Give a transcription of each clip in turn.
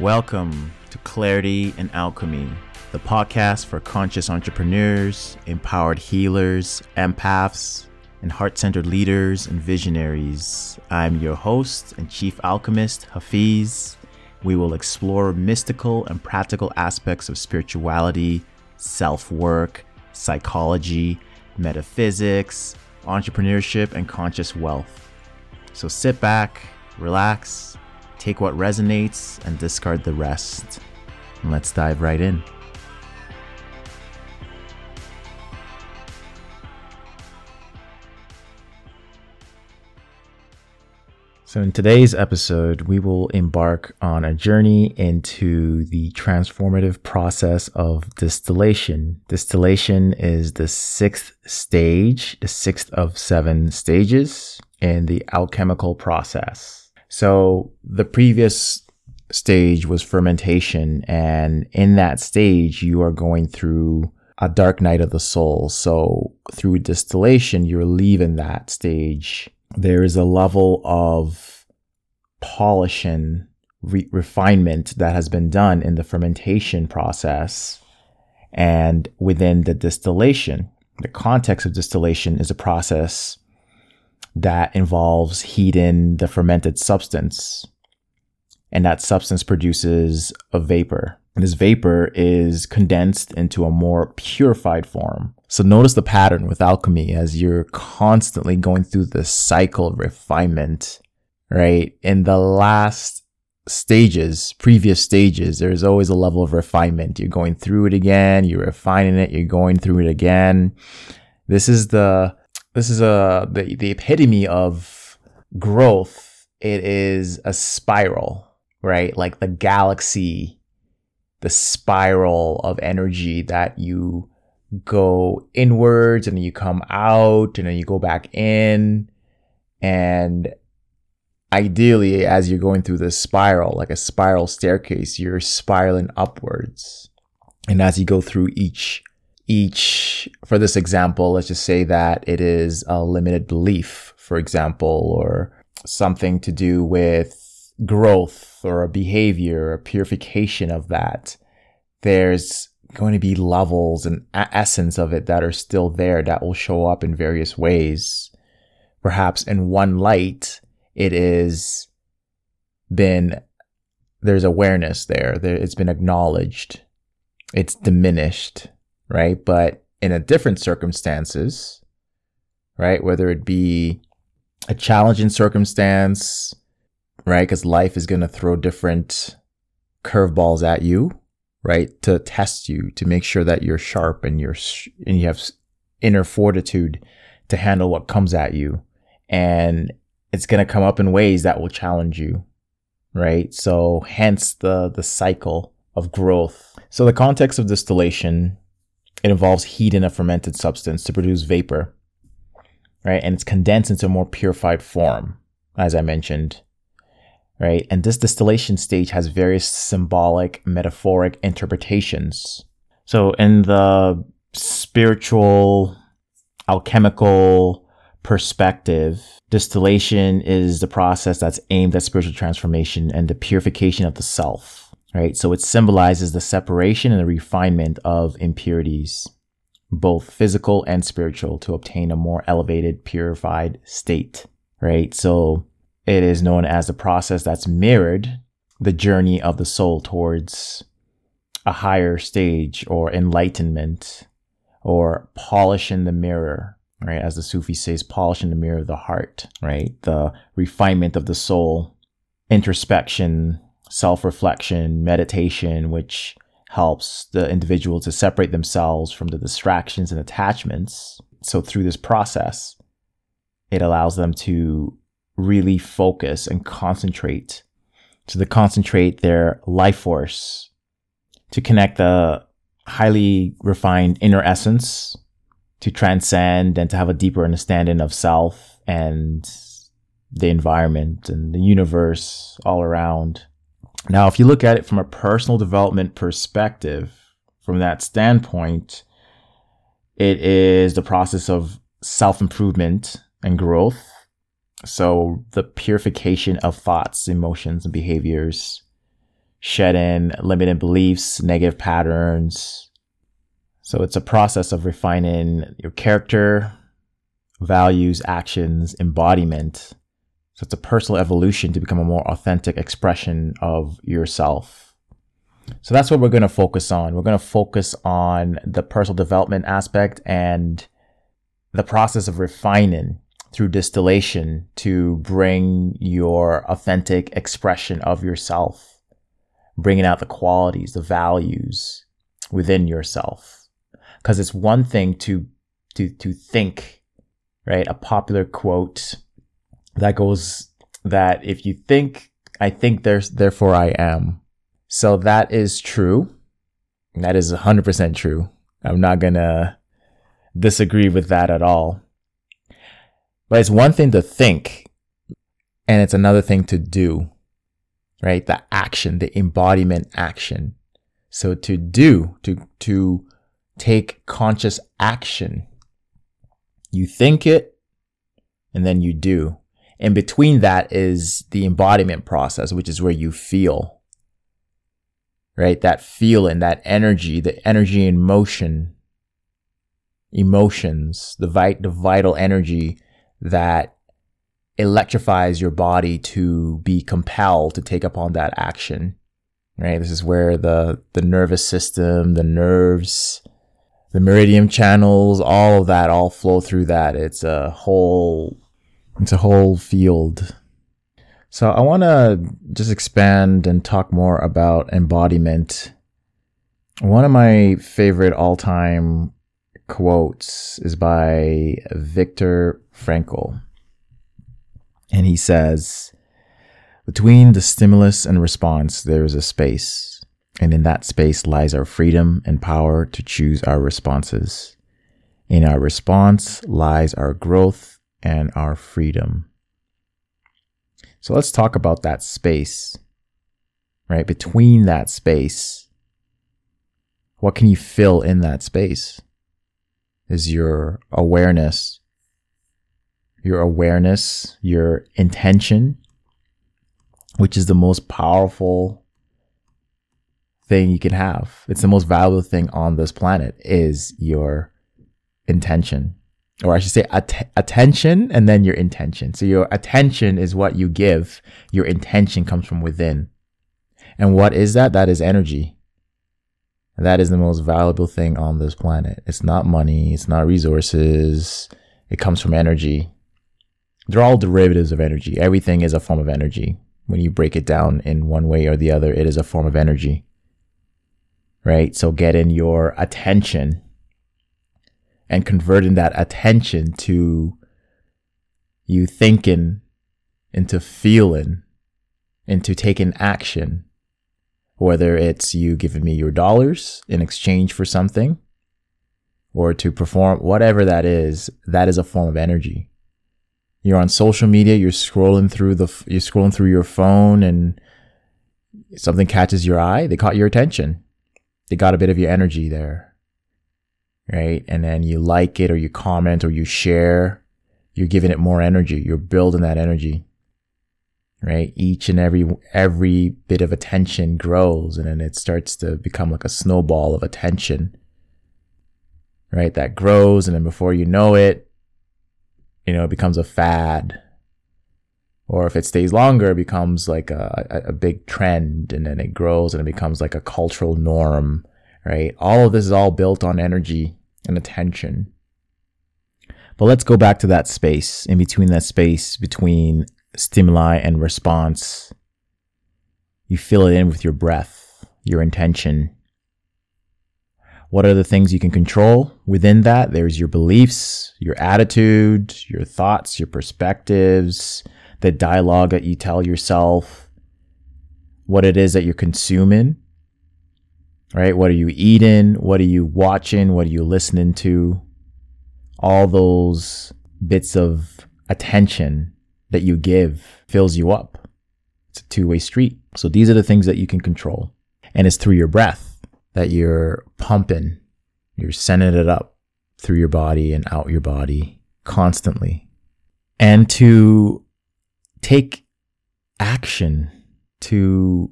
Welcome to Clarity and Alchemy, the podcast for conscious entrepreneurs, empowered healers, empaths, and heart centered leaders and visionaries. I'm your host and chief alchemist, Hafiz. We will explore mystical and practical aspects of spirituality, self work, psychology, metaphysics, entrepreneurship, and conscious wealth. So sit back, relax, take what resonates, and discard the rest. And let's dive right in. So, in today's episode, we will embark on a journey into the transformative process of distillation. Distillation is the sixth stage, the sixth of seven stages in the alchemical process. So, the previous stage was fermentation, and in that stage, you are going through a dark night of the soul. So, through distillation, you're leaving that stage there is a level of polish and re- refinement that has been done in the fermentation process and within the distillation. The context of distillation is a process that involves heating the fermented substance, and that substance produces a vapor. And this vapor is condensed into a more purified form. So notice the pattern with alchemy as you're constantly going through the cycle of refinement, right? In the last stages, previous stages, there's always a level of refinement. You're going through it again, you're refining it, you're going through it again. This is the this is a the, the epitome of growth. It is a spiral, right? Like the galaxy, the spiral of energy that you go inwards and then you come out and then you go back in. And ideally, as you're going through this spiral, like a spiral staircase, you're spiraling upwards. And as you go through each, each, for this example, let's just say that it is a limited belief, for example, or something to do with growth or a behavior, a purification of that. There's going to be levels and essence of it that are still there that will show up in various ways. Perhaps in one light, it is been, there's awareness there. there it's been acknowledged. It's diminished, right? But in a different circumstances, right? Whether it be a challenging circumstance, right? Because life is going to throw different curveballs at you right? To test you, to make sure that you're sharp and you're, and you have inner fortitude to handle what comes at you. And it's going to come up in ways that will challenge you, right? So hence the, the cycle of growth. So the context of distillation, it involves heat in a fermented substance to produce vapor, right? And it's condensed into a more purified form, as I mentioned right? And this distillation stage has various symbolic, metaphoric interpretations. So in the spiritual, alchemical perspective, distillation is the process that's aimed at spiritual transformation and the purification of the self, right? So it symbolizes the separation and the refinement of impurities, both physical and spiritual, to obtain a more elevated, purified state, right? So it is known as the process that's mirrored the journey of the soul towards a higher stage or enlightenment or polishing the mirror, right? As the Sufi says, polishing the mirror of the heart, right? The refinement of the soul, introspection, self reflection, meditation, which helps the individual to separate themselves from the distractions and attachments. So, through this process, it allows them to really focus and concentrate. To concentrate their life force to connect the highly refined inner essence to transcend and to have a deeper understanding of self and the environment and the universe all around. Now, if you look at it from a personal development perspective, from that standpoint, it is the process of self improvement and growth so the purification of thoughts, emotions, and behaviors shedding limiting beliefs, negative patterns. So it's a process of refining your character, values, actions, embodiment. So it's a personal evolution to become a more authentic expression of yourself. So that's what we're going to focus on. We're going to focus on the personal development aspect and the process of refining through distillation to bring your authentic expression of yourself, bringing out the qualities, the values within yourself. Because it's one thing to, to, to think, right? A popular quote that goes that if you think, I think there's, therefore I am. So that is true. That is 100% true. I'm not going to disagree with that at all. But it's one thing to think, and it's another thing to do, right? The action, the embodiment action. So to do, to, to take conscious action, you think it and then you do. And between that is the embodiment process, which is where you feel, right? That feeling, that energy, the energy in motion emotions, the, vit- the vital energy that electrifies your body to be compelled to take upon that action. Right? This is where the, the nervous system, the nerves, the meridian channels, all of that all flow through that. It's a whole, it's a whole field. So I want to just expand and talk more about embodiment. One of my favorite all time quotes is by Viktor Frankl. And he says, Between the stimulus and response, there is a space. And in that space lies our freedom and power to choose our responses. In our response lies our growth and our freedom. So let's talk about that space, right? Between that space, what can you fill in that space? is your awareness. Your awareness, your intention, which is the most powerful thing you can have. It's the most valuable thing on this planet is your intention. Or I should say att- attention and then your intention. So your attention is what you give. Your intention comes from within. And what is that? That is energy. That is the most valuable thing on this planet. It's not money, it's not resources, it comes from energy. They're all derivatives of energy. Everything is a form of energy. When you break it down in one way or the other, it is a form of energy. Right? So getting your attention and converting that attention to you thinking into feeling into taking action whether it's you giving me your dollars in exchange for something or to perform whatever that is, that is a form of energy. You're on social media, you're scrolling through the, you're scrolling through your phone and something catches your eye, they caught your attention. They got a bit of your energy there. Right. And then you like it or you comment or you share, you're giving it more energy. You're building that energy right? Each and every, every bit of attention grows and then it starts to become like a snowball of attention, right? That grows. And then before you know it, you know, it becomes a fad. Or if it stays longer, it becomes like a, a, a big trend and then it grows and it becomes like a cultural norm, right? All of this is all built on energy and attention. But let's go back to that space in between that space between stimuli and response. You fill it in with your breath, your intention. What are the things you can control within that? There's your beliefs, your attitude, your thoughts, your perspectives, the dialogue that you tell yourself, what it is that you're consuming, right? What are you eating? What are you watching? What are you listening to? All those bits of attention that you give fills you up. It's a two way street. So these are the things that you can control. And it's through your breath that you're pumping, you're sending it up through your body and out your body constantly. And to take action, to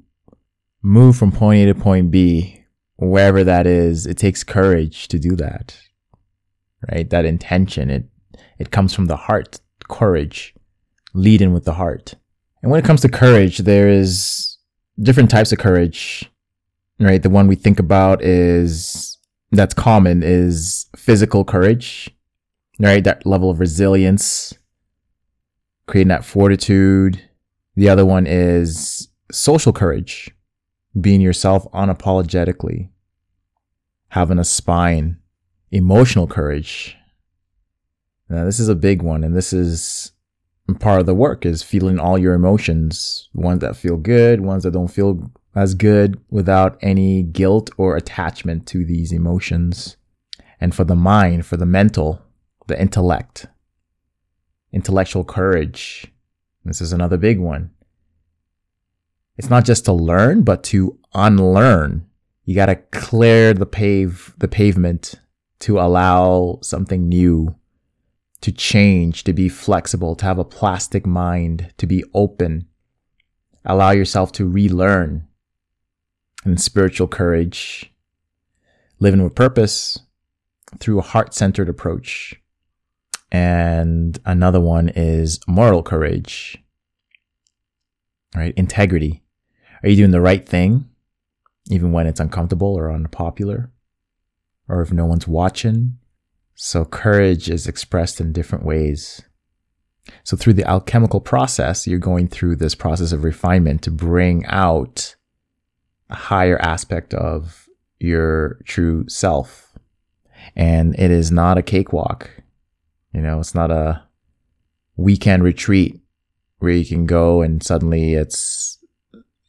move from point A to point B, wherever that is, it takes courage to do that. Right? That intention, it it comes from the heart, courage, lead in with the heart. And when it comes to courage, there is different types of courage. Right? The one we think about is that's common is physical courage. Right? That level of resilience, creating that fortitude. The other one is social courage being yourself unapologetically, having a spine, emotional courage. Now, this is a big one, and this is part of the work is feeling all your emotions, ones that feel good, ones that don't feel as good without any guilt or attachment to these emotions. And for the mind, for the mental, the intellect, intellectual courage. This is another big one it's not just to learn, but to unlearn. You got to clear the pave, the pavement to allow something new to change, to be flexible, to have a plastic mind, to be open. Allow yourself to relearn and spiritual courage, living with purpose through a heart centered approach. And another one is moral courage, right? Integrity. Are you doing the right thing, even when it's uncomfortable or unpopular, or if no one's watching? So courage is expressed in different ways. So through the alchemical process, you're going through this process of refinement to bring out a higher aspect of your true self. And it is not a cakewalk. You know, it's not a weekend retreat where you can go and suddenly it's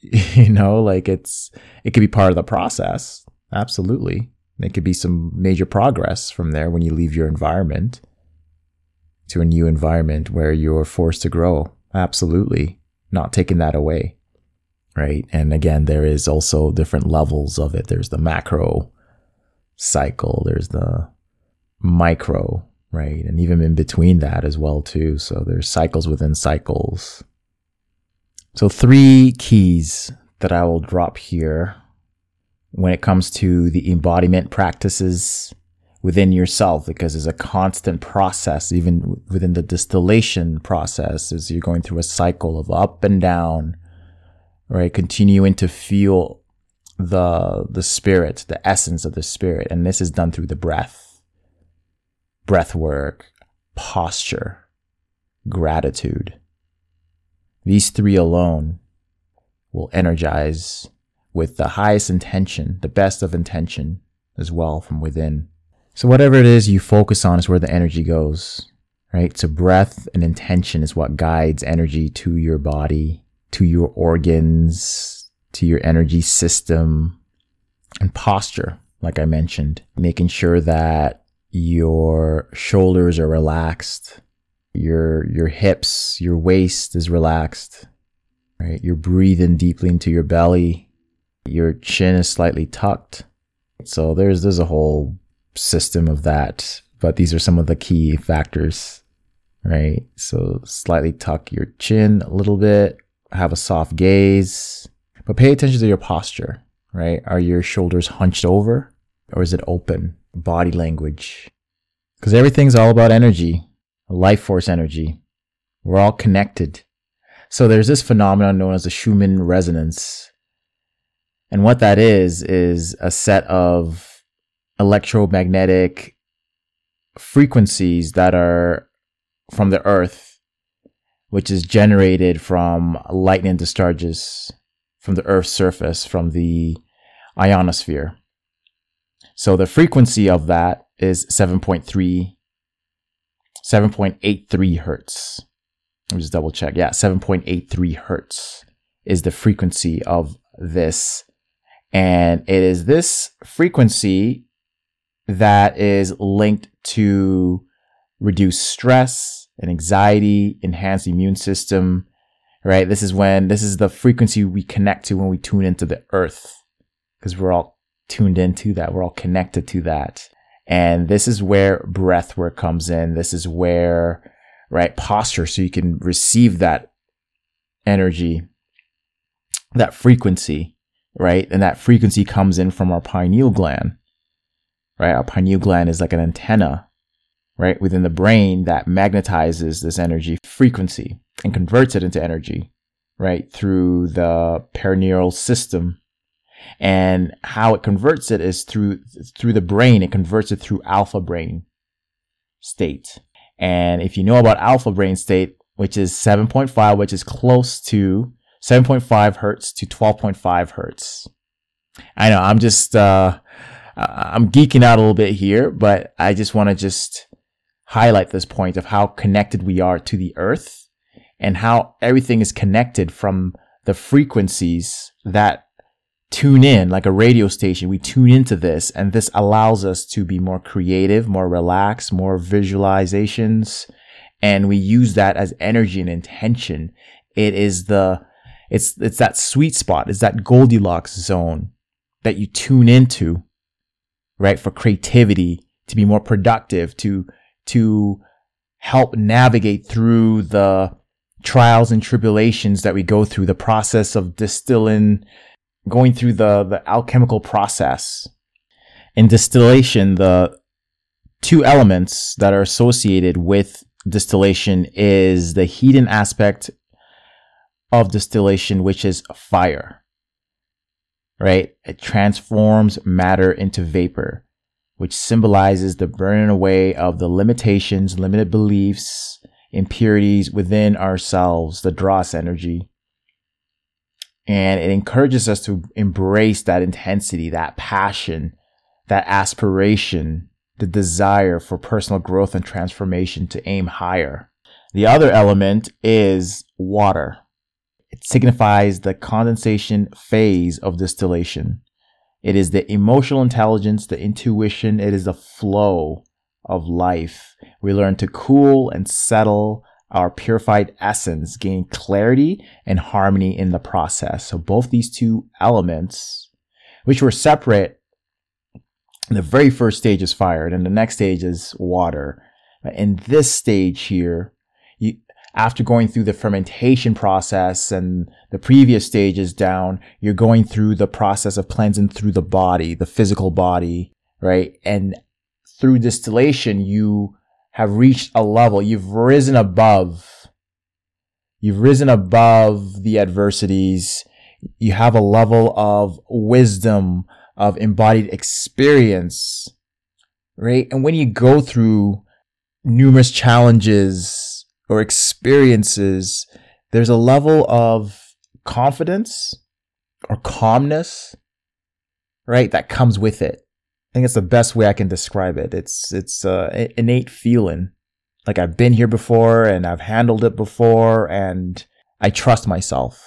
you know like it's it could be part of the process. Absolutely. It could be some major progress from there when you leave your environment to a new environment where you're forced to grow. Absolutely. Not taking that away right? And again there is also different levels of it. There's the macro cycle. There's the micro right? And even in between that as well too. So there's cycles within cycles so, three keys that I will drop here when it comes to the embodiment practices within yourself, because it's a constant process, even within the distillation process, as you're going through a cycle of up and down, right? Continuing to feel the the spirit, the essence of the spirit, and this is done through the breath, breath work, posture, gratitude these three alone will energize with the highest intention, the best of intention as well from within. So whatever it is you focus on is where the energy goes, right? So breath and intention is what guides energy to your body, to your organs, to your energy system and posture, like I mentioned, making sure that your shoulders are relaxed, your your hips, your waist is relaxed, right? You're breathing deeply into your belly. Your chin is slightly tucked. So there's there's a whole system of that, but these are some of the key factors, right? So slightly tuck your chin a little bit, have a soft gaze, but pay attention to your posture, right? Are your shoulders hunched over or is it open? Body language. Because everything's all about energy life force energy. We're all connected. So there's this phenomenon known as the Schumann resonance. And what that is, is a set of electromagnetic frequencies that are from the earth, which is generated from lightning discharges from the earth's surface, from the ionosphere. So the frequency of that is 7.3 7.83 hertz. Let me just double check. Yeah, 7.83 hertz is the frequency of this. And it is this frequency that is linked to reduce stress and anxiety, enhance immune system, right? This is when, this is the frequency we connect to when we tune into the earth because we're all tuned into that. We're all connected to that. And this is where breath work comes in. This is where, right, posture, so you can receive that energy, that frequency right? And that frequency comes in from our pineal gland, right? Our pineal gland is like an antenna, right? Within the brain that magnetizes this energy frequency and converts it into energy, right? Through the perineal system. And how it converts it is through, through the brain. It converts it through alpha brain state. And if you know about alpha brain state, which is 7.5, which is close to 7.5 hertz to 12.5 hertz. I know I'm just, uh, I'm geeking out a little bit here, but I just want to just highlight this point of how connected we are to the earth and how everything is connected from the frequencies that tune in like a radio station. We tune into this and this allows us to be more creative, more relaxed, more visualizations. And we use that as energy and intention. It is the, it's, it's that sweet spot. It's that Goldilocks zone that you tune into, right? For creativity, to be more productive, to, to help navigate through the trials and tribulations that we go through, the process of distilling, going through the, the alchemical process. In distillation, the two elements that are associated with distillation is the heating aspect of distillation, which is fire, right? It transforms matter into vapor, which symbolizes the burning away of the limitations, limited beliefs, impurities within ourselves, the dross energy and it encourages us to embrace that intensity, that passion, that aspiration, the desire for personal growth and transformation to aim higher. The other element is water. It signifies the condensation phase of distillation. It is the emotional intelligence, the intuition, it is the flow of life. We learn to cool and settle our purified essence gain clarity and harmony in the process. So both these two elements, which were separate, the very first stage is fire, and the next stage is water. In this stage here, you, after going through the fermentation process and the previous stages down, you're going through the process of cleansing through the body, the physical body, right? And through distillation, you have reached a level. You've risen above. You've risen above the adversities. You have a level of wisdom, of embodied experience, right? And when you go through numerous challenges or experiences, there's a level of confidence or calmness, right? That comes with it. I think it's the best way I can describe it. It's it's uh, innate feeling, like I've been here before and I've handled it before, and I trust myself.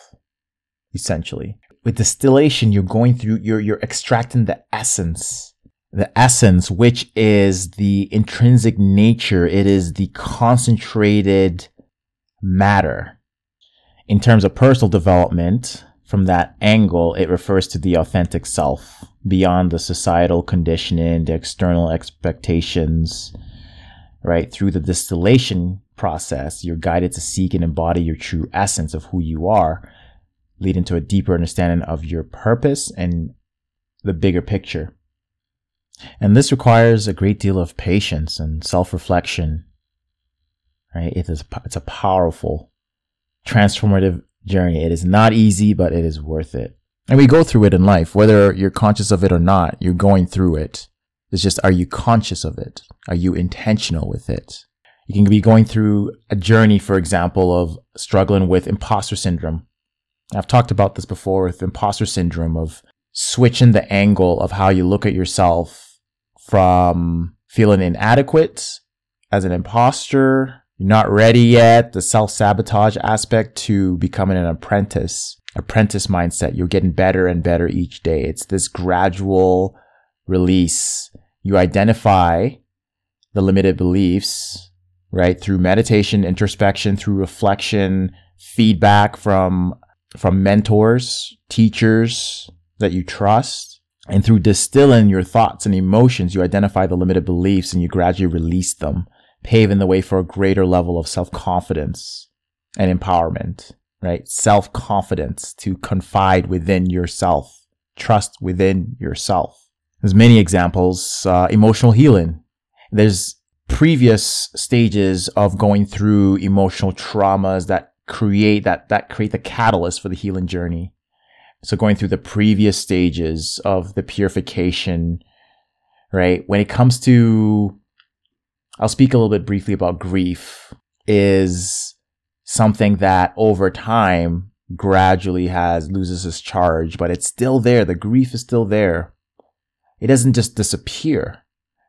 Essentially, with distillation, you're going through you're you're extracting the essence, the essence, which is the intrinsic nature. It is the concentrated matter. In terms of personal development, from that angle, it refers to the authentic self beyond the societal conditioning, the external expectations, right? Through the distillation process, you're guided to seek and embody your true essence of who you are, leading to a deeper understanding of your purpose and the bigger picture. And this requires a great deal of patience and self-reflection, right? It is, it's a powerful, transformative journey. It is not easy, but it is worth it. And we go through it in life, whether you're conscious of it or not, you're going through it. It's just, are you conscious of it? Are you intentional with it? You can be going through a journey, for example, of struggling with imposter syndrome. I've talked about this before with imposter syndrome of switching the angle of how you look at yourself from feeling inadequate as an imposter, you're not ready yet, the self sabotage aspect to becoming an apprentice apprentice mindset. You're getting better and better each day. It's this gradual release. You identify the limited beliefs, right? Through meditation, introspection, through reflection, feedback from, from mentors, teachers that you trust. And through distilling your thoughts and emotions, you identify the limited beliefs and you gradually release them, paving the way for a greater level of self confidence and empowerment right? Self confidence to confide within yourself trust within yourself. There's many examples. Uh, emotional healing. There's previous stages of going through emotional traumas that create that that create the catalyst for the healing journey. So going through the previous stages of the purification, right? When it comes to, I'll speak a little bit briefly about grief is something that over time gradually has loses its charge, but it's still there. The grief is still there. It doesn't just disappear,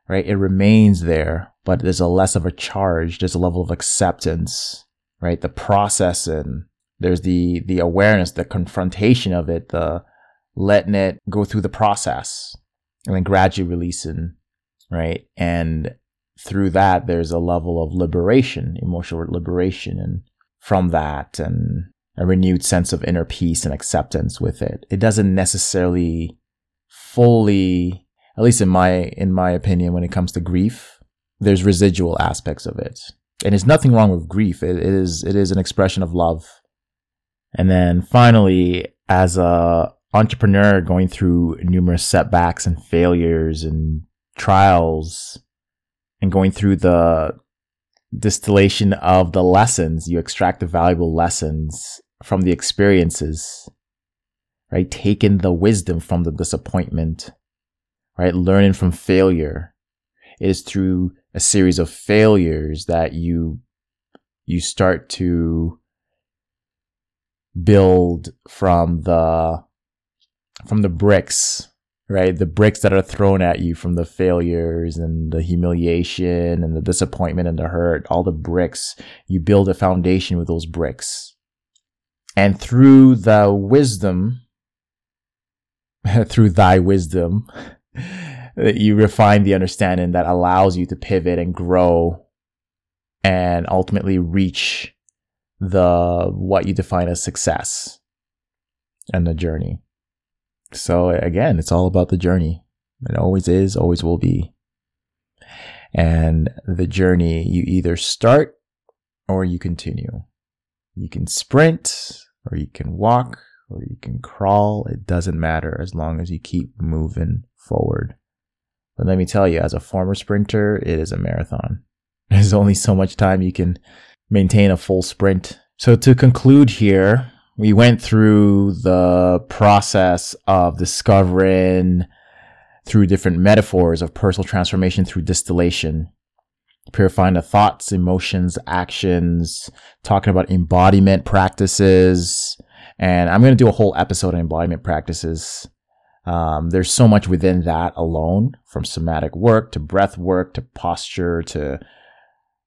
right? It remains there, but there's a less of a charge. There's a level of acceptance, right? The processing, there's the, the awareness, the confrontation of it, the letting it go through the process and then gradually releasing, right? And through that, there's a level of liberation, emotional liberation. And from that, and a renewed sense of inner peace and acceptance with it. It doesn't necessarily fully, at least in my, in my opinion, when it comes to grief, there's residual aspects of it. And there's nothing wrong with grief. It, it is, it is an expression of love. And then finally, as a entrepreneur going through numerous setbacks and failures and trials and going through the distillation of the lessons, you extract the valuable lessons from the experiences, right? Taking the wisdom from the disappointment, right? Learning from failure. It is through a series of failures that you, you start to build from the, from the bricks, right? The bricks that are thrown at you from the failures and the humiliation and the disappointment and the hurt, all the bricks, you build a foundation with those bricks and through the wisdom, through thy wisdom, you refine the understanding that allows you to pivot and grow and ultimately reach the what you define as success and the journey. So again, it's all about the journey. It always is, always will be. And the journey, you either start or you continue. You can sprint or you can walk or you can crawl. It doesn't matter as long as you keep moving forward. But let me tell you, as a former sprinter, it is a marathon. There's only so much time you can maintain a full sprint. So to conclude here, we went through the process of discovering through different metaphors of personal transformation through distillation purifying the thoughts, emotions, actions, talking about embodiment practices. And I'm going to do a whole episode on embodiment practices. Um, there's so much within that alone, from somatic work to breath work to posture to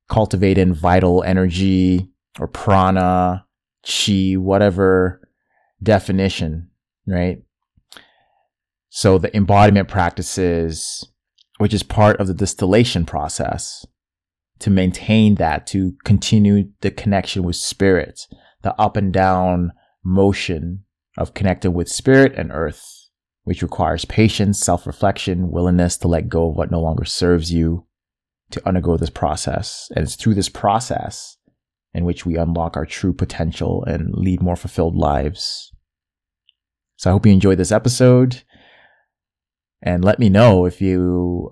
cultivating vital energy or prana, chi, whatever definition, right? So the embodiment practices, which is part of the distillation process, to maintain that, to continue the connection with spirit, the up and down motion of connecting with spirit and earth, which requires patience, self reflection, willingness to let go of what no longer serves you, to undergo this process. And it's through this process in which we unlock our true potential and lead more fulfilled lives. So I hope you enjoyed this episode. And let me know if you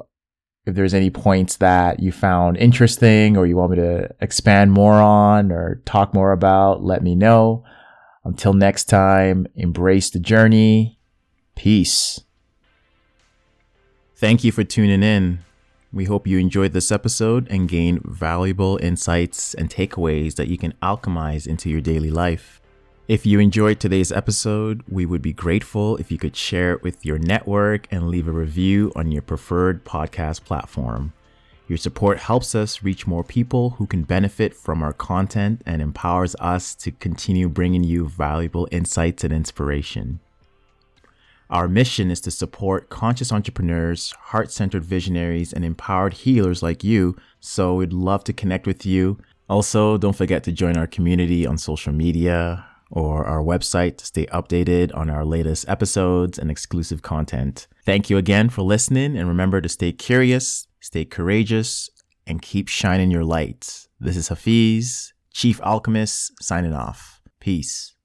if there's any points that you found interesting or you want me to expand more on or talk more about, let me know. Until next time, embrace the journey. Peace. Thank you for tuning in. We hope you enjoyed this episode and gained valuable insights and takeaways that you can alchemize into your daily life. If you enjoyed today's episode, we would be grateful if you could share it with your network and leave a review on your preferred podcast platform. Your support helps us reach more people who can benefit from our content and empowers us to continue bringing you valuable insights and inspiration. Our mission is to support conscious entrepreneurs, heart centered visionaries, and empowered healers like you, so we'd love to connect with you. Also, don't forget to join our community on social media or our website to stay updated on our latest episodes and exclusive content. Thank you again for listening and remember to stay curious, stay courageous, and keep shining your light. This is Hafiz, Chief Alchemist, signing off. Peace.